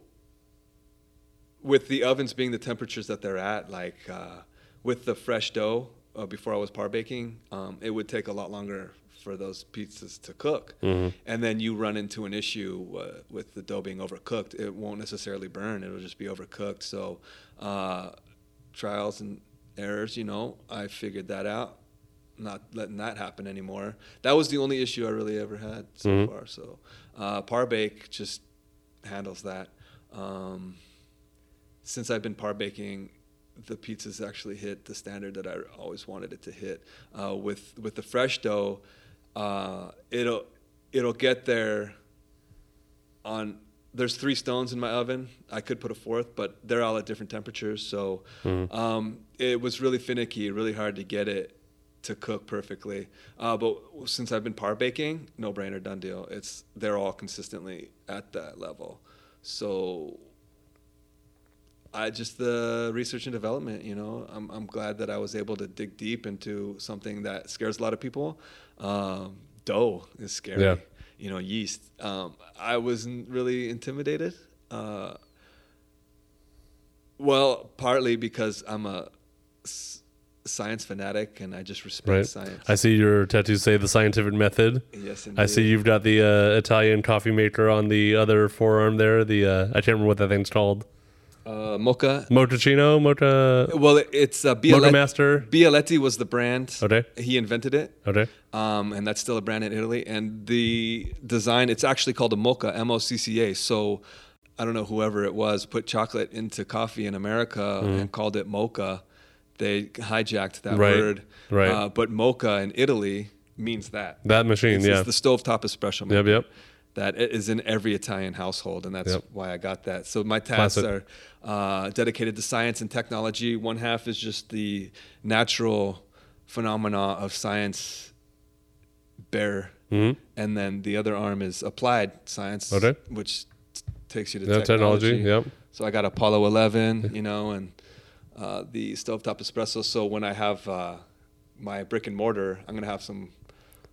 with the ovens being the temperatures that they're at, like uh, with the fresh dough uh, before I was par baking, um, it would take a lot longer for those pizzas to cook. Mm-hmm. And then you run into an issue uh, with the dough being overcooked. It won't necessarily burn; it'll just be overcooked. So uh, trials and errors, you know, I figured that out. Not letting that happen anymore. That was the only issue I really ever had so Mhm. far. So uh, par bake just handles that. Um, since I've been par baking, the pizzas actually hit the standard that I always wanted it to hit. Uh, with with the fresh dough, uh, it'll it'll get there on. There's three stones in my oven. I could put a fourth, but they're all at different temperatures. So um, it was really finicky, really hard to get it to cook perfectly. Uh, but since I've been par baking, no brainer, done deal. It's they're all consistently at that level. So I just the research and development, you know, I'm I'm glad that I was able to dig deep into something that scares a lot of people. Um, dough is scary, Yeah. you know, yeast. Um, I wasn't really intimidated. Uh, well, partly because I'm a science fanatic and I just respect Right. science. I see your tattoos say the scientific method. yes, I see you've got the uh, Italian coffee maker on the other forearm there. The uh, I can't remember what that thing's called. Uh, mocha. Mochaccino, Mocha, Well, it- it's uh, Mocha Bialetti. Master. Bialetti was the brand. Okay. He invented it. Okay. um, and that's still a brand in Italy. And the design, it's actually called a mocha, M O C C A. So I don't know whoever it was put chocolate into coffee in America and called it mocha. They hijacked that Mm-hmm. Right, word. right. Uh, but mocha in Italy means that. That machine, It's, yeah. it's the stovetop espresso Yep, maker yep. that i- in every Italian household, and that's Yep. why I got that. So my tasks Classic. are uh, dedicated to science and technology. One half is just the natural phenomena of science, bear, Mhm. and then the other arm is applied science, Okay. which t- takes you to Yeah, technology. technology. Yep. So I got Apollo 11, you know, and uh, the stovetop espresso. So when I have uh, my brick and mortar, I'm gonna have some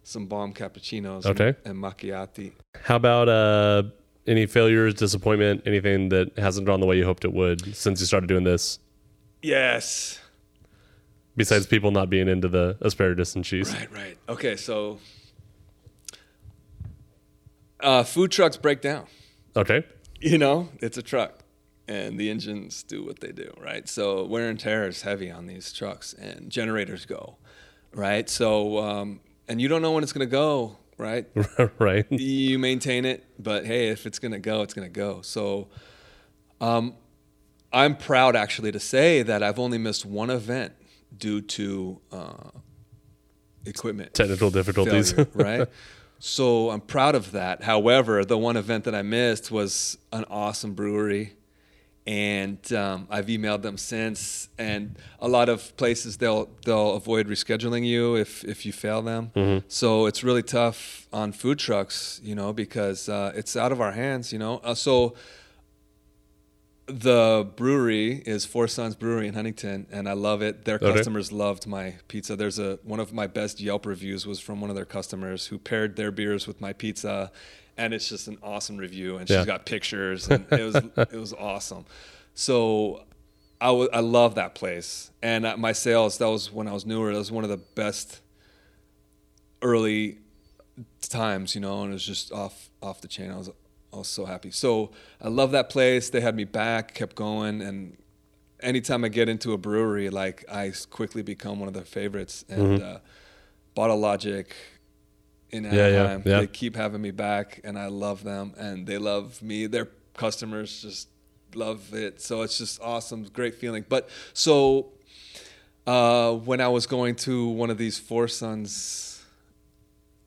some bomb cappuccinos and- and, macchiati. How about uh, any failures, disappointment, anything that hasn't gone the way you hoped it would since you started doing this? Yes. Besides people not being into the asparagus and cheese. Right, right. Okay, so uh, food trucks break down. Okay. You know, it's a truck, and the engines do what they do, right? So wear and tear is heavy on these trucks, and generators go, right? So, um, and you don't know when it's going to go, right? right. you maintain it, but hey, if it's gonna go, it's gonna go. So, um, I'm proud actually to say that I've only missed one event due to uh, equipment Technical difficulties. failure, right? So I'm proud of that. However, the one event that I missed was an awesome brewery, and um, I've emailed them since. And a lot of places they'll they'll avoid rescheduling you if if you fail them. So it's really tough on food trucks, you know, because uh, it's out of our hands, you know. Uh, so the brewery is Four Sons Brewery in Huntington, and I love it. Their Okay. customers loved my pizza. There's a one of my best Yelp reviews was from one of their customers who paired their beers with my pizza, and it's just an awesome review. And Yeah. she's got pictures, and it was it was awesome. So I I love that place, and at my sales that was when I was newer. That was one of the best early times, you know, and it was just off off the chain. I was I was so happy. So I love that place. They had me back, kept going, and anytime I get into a brewery, like I quickly become one of their favorites. And uh, Bottle Logic in Mm-hmm. Yeah, yeah, yeah. they keep having me back, and I love them, and they love me. Their customers just love it. So it's just awesome, great feeling. But so uh, when I was going to one of these Four Sons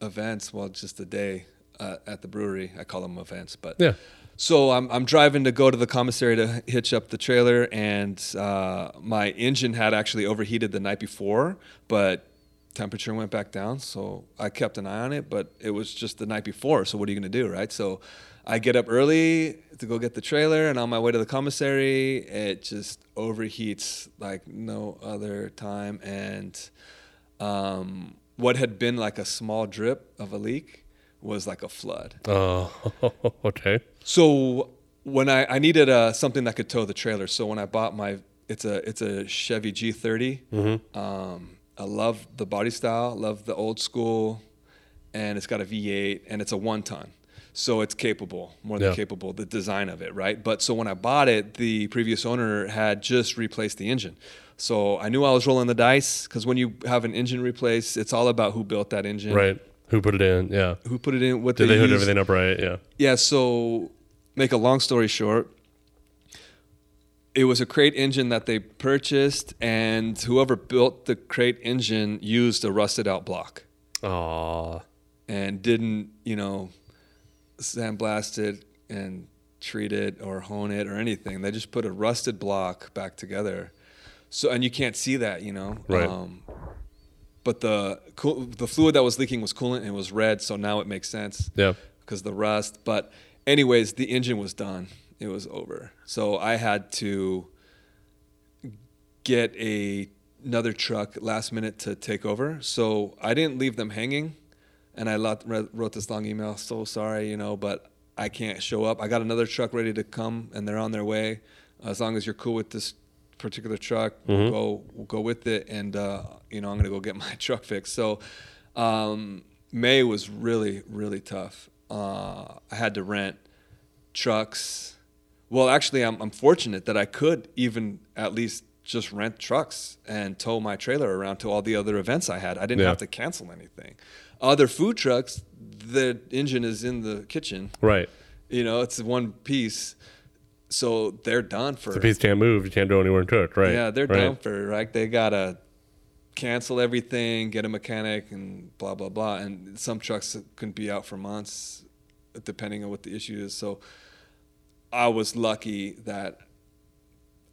events, well, just a day uh, at the brewery, I call them events, but Yeah. so I'm, I'm driving to go to the commissary to hitch up the trailer, and uh, my engine had actually overheated the night before, but temperature went back down. So I kept an eye on it, but it was just the night before. So what are you going to do, right? So I get up early to go get the trailer, and on my way to the commissary, it just overheats like no other time, and um, what had been like a small drip of a leak was like a flood. Oh, okay. So when I, I needed uh, something that could tow the trailer, so when I bought my it's a it's a Chevy G30. Um, I love the body style, love the old school, and it's got a V8 and it's a one ton, so it's capable, more than Yeah. capable. The design of it, right? But so when I bought it, the previous owner had just replaced the engine. So I knew I was rolling the dice because when you have an engine replaced, it's all about who built that engine, Right. Who put it in? Yeah. Who put it in? What Did they hood used. everything up right? Yeah. Yeah, so make a long story short, it was a crate engine that they purchased, and whoever built the crate engine used a rusted out block Aw. and didn't, you know, sandblast it and treat it or hone it or anything. They just put a rusted block back together. So, and you can't see that, you know. Right. Um, but the cool, the fluid that was leaking was coolant and it was red, so now it makes sense Yeah. because the rust. But anyways, the engine was done. It was over. So I had to get a another truck last minute to take over. So I didn't leave them hanging, and I wrote this long email. So sorry, you know, but I can't show up. I got another truck ready to come, and they're on their way. As long as you're cool with this particular truck, we'll go we'll go with it, and uh, you know I'm gonna go get my truck fixed. So um, May was really really tough. Uh, I had to rent trucks. Well, actually, I'm, I'm fortunate that I could even at least just rent trucks and tow my trailer around to all the other events I had. I didn't Yeah. have to cancel anything. Other food trucks, the engine is in the kitchen. Right. You know, it's one piece, so they're done for. The piece can't move. You can't go anywhere and cook. Right. Yeah, they're right. done for. Right, they gotta cancel everything, get a mechanic, and blah blah blah. And some trucks can be out for months, depending on what the issue is. So, I was lucky that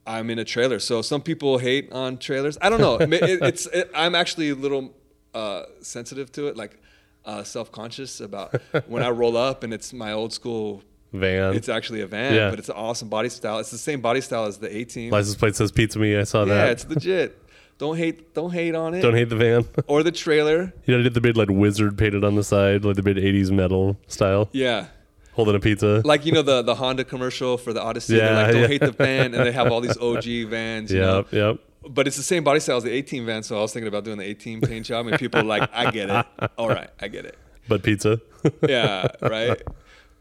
I'm in a trailer. So some people hate on trailers. I don't know. It- it- it's it, I'm actually a little uh, sensitive to it, like uh, self conscious about when I roll up and it's my old school. Van. It's actually a van, Yeah. but it's an awesome body style. It's the same body style as the A-Team. License plate says pizza me. I saw Yeah, that. it's legit. Don't hate don't hate on it. Don't hate the van. or the trailer. you know, did the big like wizard painted on the side, like the big '80s metal style, Yeah. Holding a pizza. Like you know the the Honda commercial for the Odyssey. They're Yeah, like don't yeah. hate the van and they have all these OG vans. You know? yep. Yep. But it's the same body style as the A-Team van, so I was thinking about doing the A-Team paint job and people are like, I get it. All right, I get it. But pizza. Yeah, right.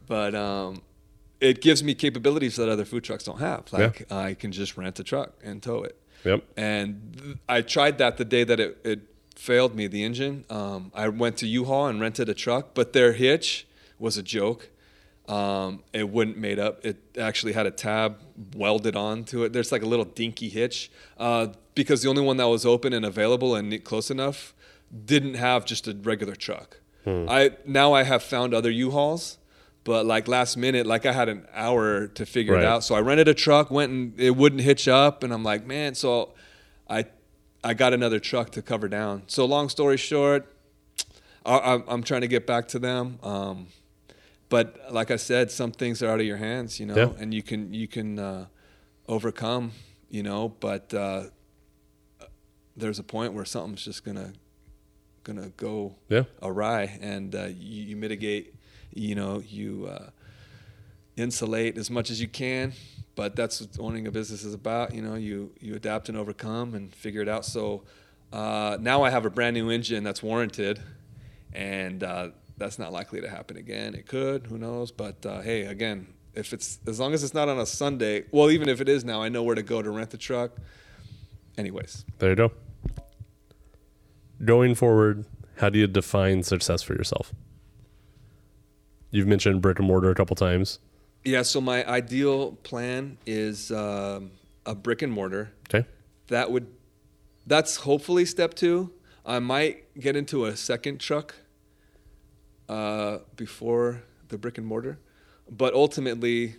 But um it gives me capabilities that other food trucks don't have. Like I can just rent a truck and tow it. yep. And th- I tried that the day that it, it failed me, the engine. Um, I went to U-Haul and rented a truck, but their hitch was a joke. Um, it wouldn't made up. It actually had a tab welded onto it. There's like a little dinky hitch uh, because the only one that was open and available and close enough didn't have just a regular truck. I now I have found other U-Hauls, but like last minute, like I had an hour to figure Right. it out. So I rented a truck, went and it wouldn't hitch up, and I'm like, man. So I I got another truck to cover down. So long story short, I, I'm, I'm trying to get back to them. Um, but like I said, some things are out of your hands, you know, Yeah. and you can you can uh, overcome, you know. But uh, there's a point where something's just gonna gonna go Yeah. awry, and uh, you, you mitigate. You know, you uh, insulate as much as you can. But that's what owning a business is about. You know, you you adapt and overcome and figure it out. So uh, now I have a brand new engine that's warranted, and uh, that's not likely to happen again. It could, who knows? But uh, hey, again, if it's as long as it's not on a Sunday, well, even if it is now, I know where to go to rent the truck. Anyways, There you go. Going forward, how do you define success for yourself? You've mentioned brick and mortar a couple times. yeah. So my ideal plan is um, a brick and mortar. Okay. that would that's hopefully step two i might get into a second truck uh, before the brick and mortar but ultimately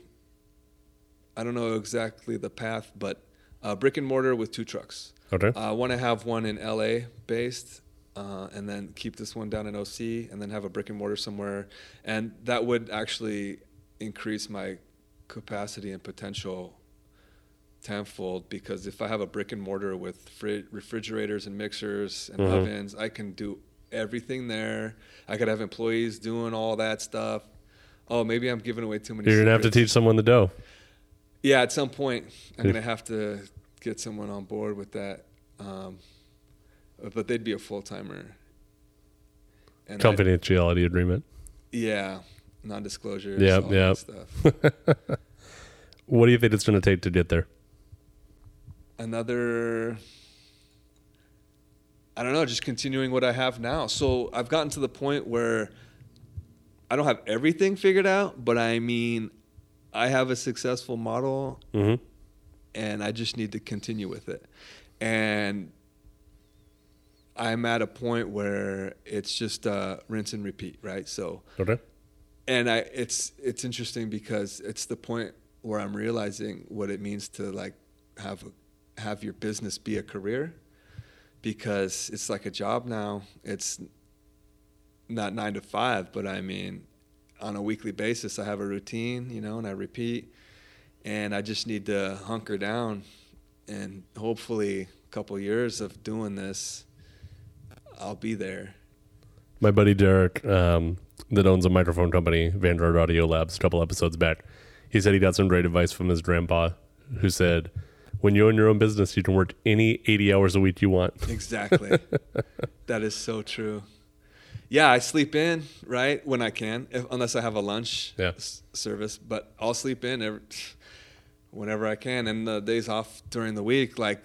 i don't know exactly the path but uh, brick and mortar with two trucks Okay. i want to have one in la based uh, and then keep this one down in oc and then have a brick and mortar somewhere and that would actually increase my capacity and potential tenfold because if I have a brick and mortar with fri- refrigerators and mixers and Mhm. ovens, I can do everything there. I could have employees doing all that stuff. Oh, maybe I'm giving away too many. You're gonna have to teach someone the dough. Yeah, at some point, I'm Yeah. gonna have to get someone on board with that. Um, but they'd be a full timer. Confidentiality agreement. yeah, non-disclosure. Yeah, all yep. that stuff. What do you think it's gonna take to get there? Another. I don't know, just continuing what I have now. So I've gotten to the point where I don't have everything figured out, but I mean, I have a successful model Mm-hmm. and I just need to continue with it. And I'm at a point where it's just uh, rinse and repeat, right? So, Okay. and I, it's it's interesting because it's the point where I'm realizing what it means to like have a, have your business be a career, because it's like a job now. It's not nine to five, but I mean, on a weekly basis, I have a routine, you know, and I repeat, and I just need to hunker down, and hopefully, a couple years of doing this, I'll be there. My buddy Derek, um, that owns a microphone company, Vanguard Audio Labs, a couple episodes back, he said he got some great advice from his grandpa, who said, "When you own your own business, you can work any 80 hours a week you want." Exactly. that is so true. Yeah, I sleep in right when I can, if, unless I have a lunch Yeah. s- service. But I'll sleep in every, whenever I can, and the days off during the week, like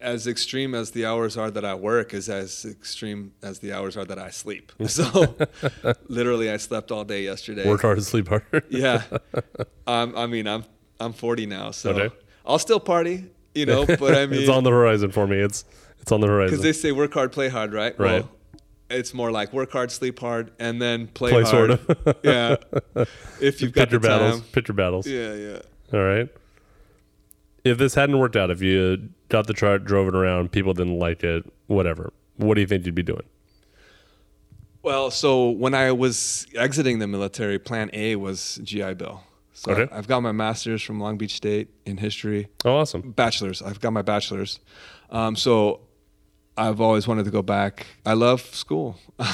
as extreme as the hours are that I work, is as extreme as the hours are that I sleep. So, literally, I slept all day yesterday. Work hard, sleep hard. Yeah. um, I mean, I'm I'm 40 now, so Okay. I'll still party, you know. But I mean, it's on the horizon for me. It's it's on the horizon. because they say work hard, play hard, right? Right. Well, it's more like work hard, sleep hard, and then play, Play hard. sort of. yeah. If you've got your the battles. time. Your battles. Yeah, yeah. All right. If this hadn't worked out, if you got the truck, drove it around, people didn't like it, whatever, what do you think you'd be doing? Well, so when I was exiting the military, Plan A was GI Bill. So Okay. I've got my master's from Long Beach State in history. Oh, awesome. bachelor's. I've got my bachelor's. Um, so I've always wanted to go back. I love school.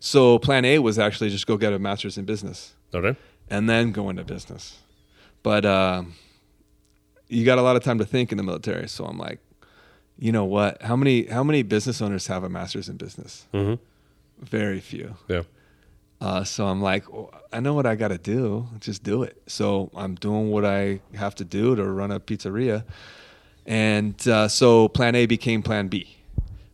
so plan A was actually just go get a master's in business Okay. and then go into business. But um, you got a lot of time to think in the military. So I'm like, you know what? How many how many business owners have a master's in business? Mm-hmm. Very few. Yeah. Uh, so I'm like, well, I know what I got to do. Just do it. So I'm doing what I have to do to run a pizzeria. And uh, so plan A became plan B,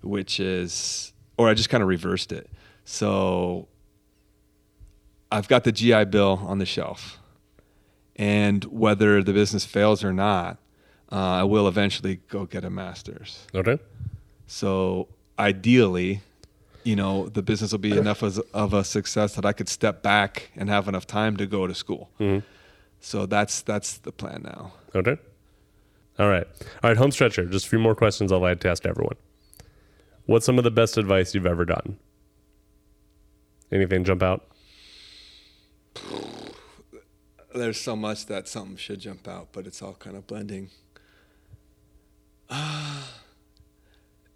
which is, or I just kind of reversed it. So I've got the GI Bill on the shelf. And whether the business fails or not, uh, I will eventually go get a master's. Okay. So ideally, you know, the business will be enough as, of a success that I could step back and have enough time to go to school. Mhm. So that's that's the plan now. Okay. All right. All right. Home stretcher. Just a few more questions I'll like to ask everyone. What's some of the best advice you've ever gotten? Anything jump out? There's so much that something should jump out, but it's all kind of blending.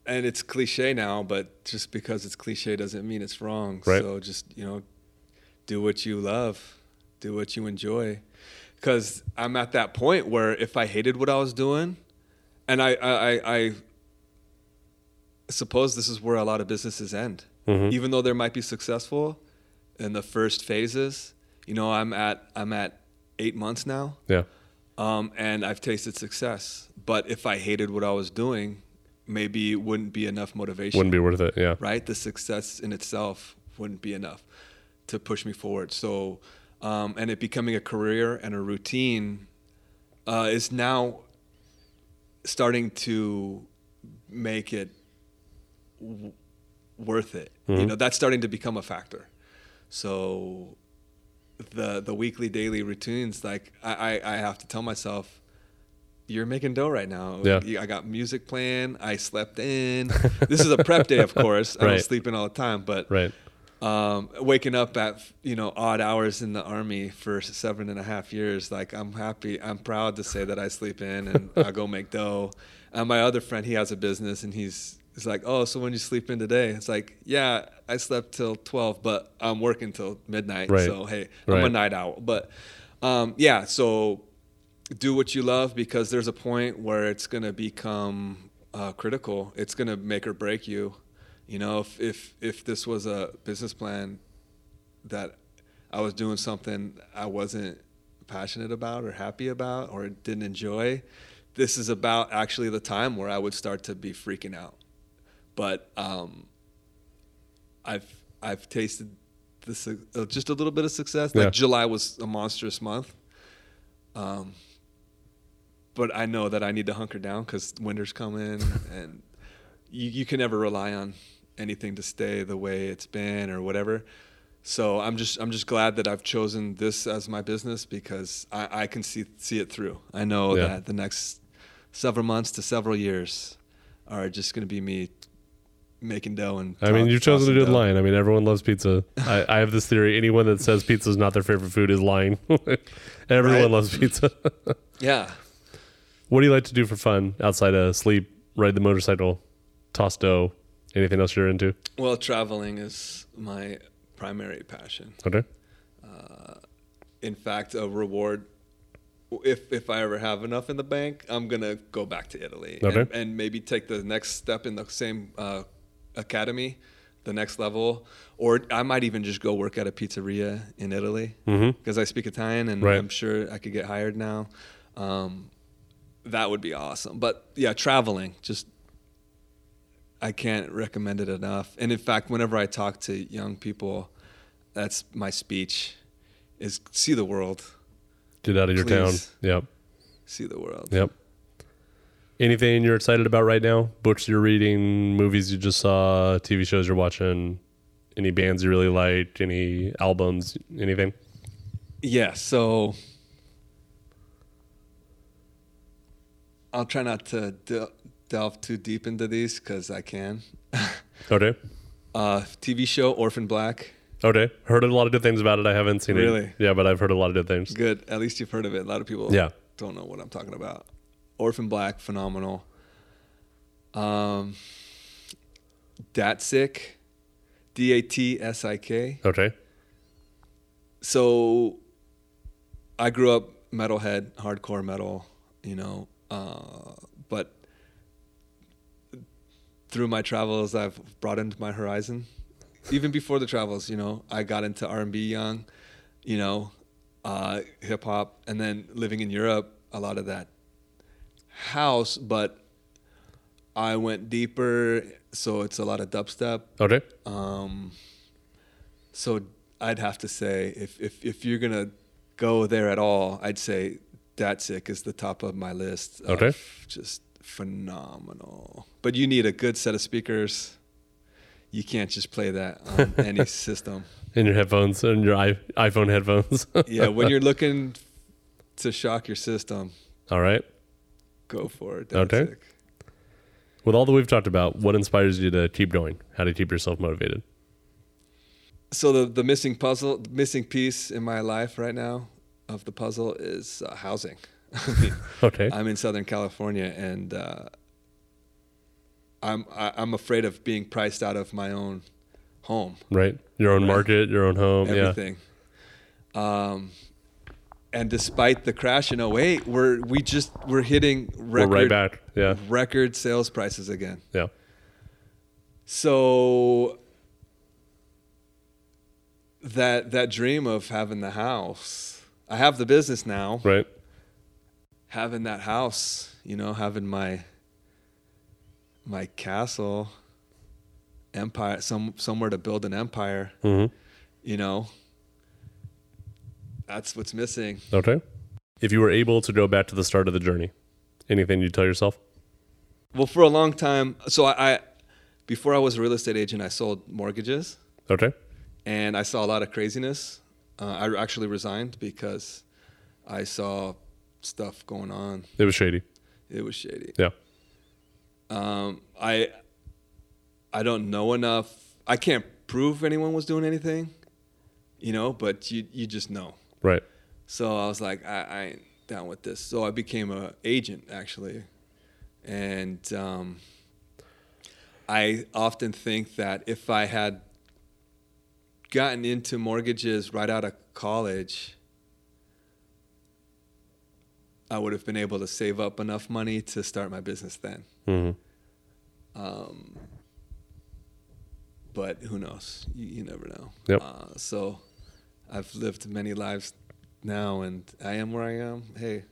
and it's cliche now, but just because it's cliche doesn't mean it's wrong. Right. So just, you know, do what you love, do what you enjoy. Because I'm at that point where if I hated what I was doing, and I, I, I, I suppose this is where a lot of businesses end. Mhm. Even though they might be successful in the first phases, you know, I'm at I'm at eight months now, Yeah. um, and I've tasted success. But if I hated what I was doing, maybe wouldn't be enough motivation Wouldn't be worth it. Yeah. right? The success in itself wouldn't be enough to push me forward. So, um, and it becoming a career and a routine uh, is now starting to make it w- worth it. You Mhm. know, that's starting to become a factor. So, the the weekly, daily routines, like I, I, I have to tell myself. You're making dough right now. Yeah. I got music playing. I slept in. this is a prep day, of course. I Right. don't sleep in all the time, but Right. um, waking up at you know odd hours in the army for seven and a half years, like I'm happy. I'm proud to say that I sleep in and I go make dough. And my other friend, he has a business and he's It's like, oh, so when you sleep in today? It's like, yeah, I slept till twelve, but I'm working till midnight. Right. So hey, I'm a night owl. But um, yeah, so do what you love because there's a point where it's gonna become uh, critical. It's gonna make or break you. You know, if if if this was a business plan that I was doing something I wasn't passionate about or happy about or didn't enjoy, this is about actually the time where I would start to be freaking out. But um, I've I've tasted this uh, just a little bit of success. Like July was a monstrous month. Um, but I know that I need to hunker down because winter's coming, and you, you can never rely on anything to stay the way it's been or whatever. So I'm just I'm just glad that I've chosen this as my business because I, I can see see it through. I know Yeah. that the next several months to several years are just going to be me making dough And I mean, you've chosen a good dough. line. I mean, everyone loves pizza. I, I have this theory: anyone that says pizza is not their favorite food is lying. everyone Right. loves pizza. Yeah. What do you like to do for fun outside of sleep, ride the motorcycle, toss dough? Anything else you're into? Well, traveling is my primary passion. Okay. In fact, a reward. If if I ever have enough in the bank, I'm gonna go back to Italy Okay. and, and maybe take the next step in the same uh, academy, the next level, or I might even just go work at a pizzeria in Italy because I speak Italian and Right. I'm sure I could get hired now. Um, that would be awesome. But yeah, traveling just I can't recommend it enough. And in fact, whenever I talk to young people, that's my speech is see the world. Get out of your town. Yep. See the world. Yep. Anything you're excited about right now? Books you're reading, movies you just saw, TV shows you're watching, any bands you really like, any albums, anything? Yeah, so I'll try not to de- delve too deep into these because I can. Okay. uh, TV show Orphan Black. Okay. Heard a lot of good things about it. I haven't seen it. Really? Yeah, but I've heard a lot of good things. Good. At least you've heard of it. A lot of people Yeah. don't know what I'm talking about. Orphan Black, phenomenal. Um, Datsik, D A T S I K. Okay. so I grew up metalhead, hardcore metal, you know, uh, but through my travels, I've broadened my horizon. Even before the travels, you know, I got into R and B young, you know, uh, hip hop, and then living in Europe, a lot of that house, but I went deeper, so it's a lot of dubstep, Okay. um, so I'd have to say if, if if you're gonna go there at all, I'd say Datsik is the top of my list. of Okay. Just phenomenal. But you need a good set of speakers. You can't just play that on any system. In your headphones and your iPhone headphones. Yeah, when you're looking to shock your system, All right. go for it. Okay. With all that we've talked about, what inspires you to keep going? How to keep yourself motivated? So the the missing puzzle, missing piece in my life right now of the puzzle is uh, housing. I mean, Okay. I'm in Southern California, and uh, I'm I, I'm afraid of being priced out of my own home, right. Your own Right. market, your own home. everything. Um, and despite the crash in 08, we're we just we're hitting Yeah. We're right back. Yeah. record sales prices again. Yeah. So that that dream of having the house, I have the business now. Right. having that house, you know, having my my castle empire some somewhere to build an empire, hmm you know. That's what's missing. Okay. If you were able to go back to the start of the journey, anything you'd tell yourself? Well, for a long time, so I, I before I was a real estate agent, I sold mortgages Okay. and I saw a lot of craziness. Uh, I actually resigned because I saw stuff going on. It was shady. It was shady. Yeah. Um, I I don't know enough. I can't prove anyone was doing anything, you know, but you you just know. Right. So I was like, I, I ain't down with this. So I became a agent actually, and um, I often think that if I had gotten into mortgages right out of college, I would have been able to save up enough money to start my business then. Mm-hmm. Um, but who knows? You, you never know. Yep. Uh, so I've lived many lives now, and I am where I am. Hey,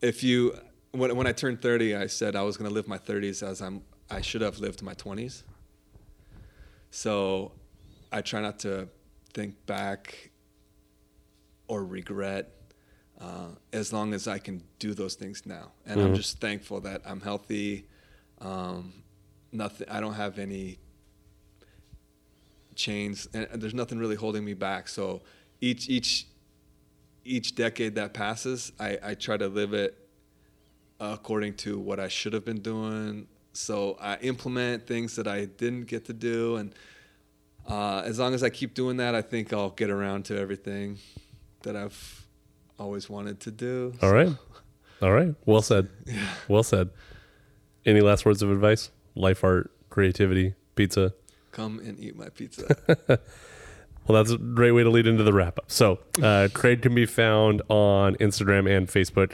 if you when when I turned 30, I said I was going to live my 30s as I'm. I should have lived my 20s. So I try not to think back or regret uh, as long as I can do those things now. And I'm Mhm. just thankful that I'm healthy. Um, nothing. I don't have any chains, and and there's nothing really holding me back. So each each each decade that passes, I, I try to live it according to what I should have been doing. So I implement things that I didn't get to do, and uh, as long as I keep doing that, I think I'll get around to everything that I've always wanted to do. All right. All right. Well said. Well said. Any last words of advice? Life, art, creativity, pizza. Come and eat my pizza. Well, that's a great way to lead into the wrap up. So, uh, Craig can be found on Instagram and Facebook.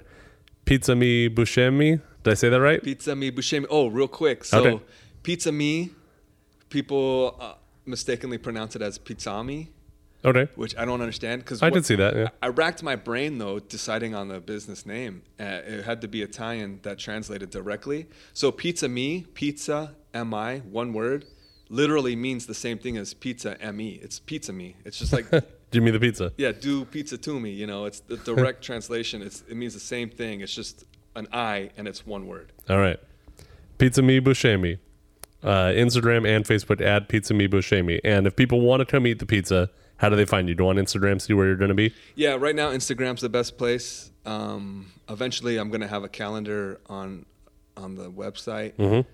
Pizza Me Buscemi. Did I say that right? pizza me buscemi. Oh, real quick. So Okay. pizza me, people uh, mistakenly pronounce it as pizzami, Okay. which I don't understand because I did see that. Yeah. I racked my brain though deciding on the business name. Uh, it had to be Italian that translated directly. So pizza me, pizza mi, one word, literally means the same thing as pizza me. It's pizza me. It's just like Give me the pizza. yeah, do pizza to me. You know, it's the direct translation. It's it means the same thing. It's just an I and it's one word. All right. Pizza Me Buscemi. Uh, Instagram and Facebook at Pizza Me Buscemi. And if people want to come eat the pizza, how do they find you? Do on Instagram see where you're going to be? Yeah, right now Instagram's the best place. Um, eventually, I'm gonna have a calendar on on the website, Mhm.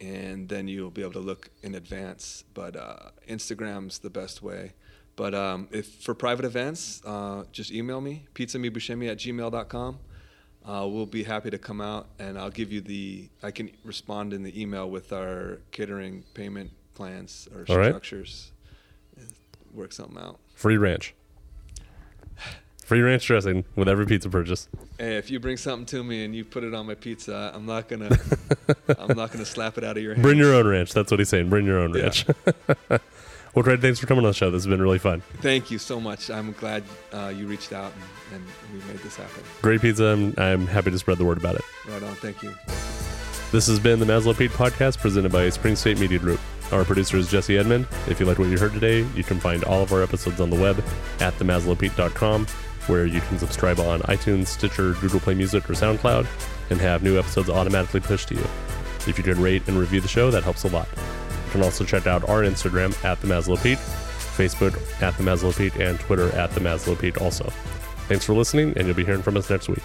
and then you'll be able to look in advance. But uh, Instagram's the best way. But um, if for private events, uh, just email me pizza pizzamebushemi at gmail.com. Uh, we'll be happy to come out, and I'll give you the. I can respond in the email with our catering payment plans or All right. structures. Work something out. Free ranch. Free ranch dressing with every pizza purchase. Hey, if you bring something to me and you put it on my pizza, I'm not gonna, I'm not gonna slap it out of your hand. Bring your own ranch. That's what he's saying. Bring your own Yeah. ranch. well, Craig, thanks for coming on the show. This has been really fun. Thank you so much. I'm glad uh, you reached out and, and we made this happen. Great pizza. and I'm happy to spread the word about it. Right on. Thank you. This has been the Maslow Pete podcast presented by Spring State Media Group. Our producer is Jesse Edmond. If you liked what you heard today, you can find all of our episodes on the web at themaslowpete.com, where you can subscribe on iTunes, Stitcher, Google Play Music, or SoundCloud, and have new episodes automatically pushed to you. If you could rate and review the show, that helps a lot. You can also check out our Instagram at the Maslow Pete, Facebook at the Maslow Pete, and Twitter at the Maslow Pete also. Thanks for listening, and you'll be hearing from us next week.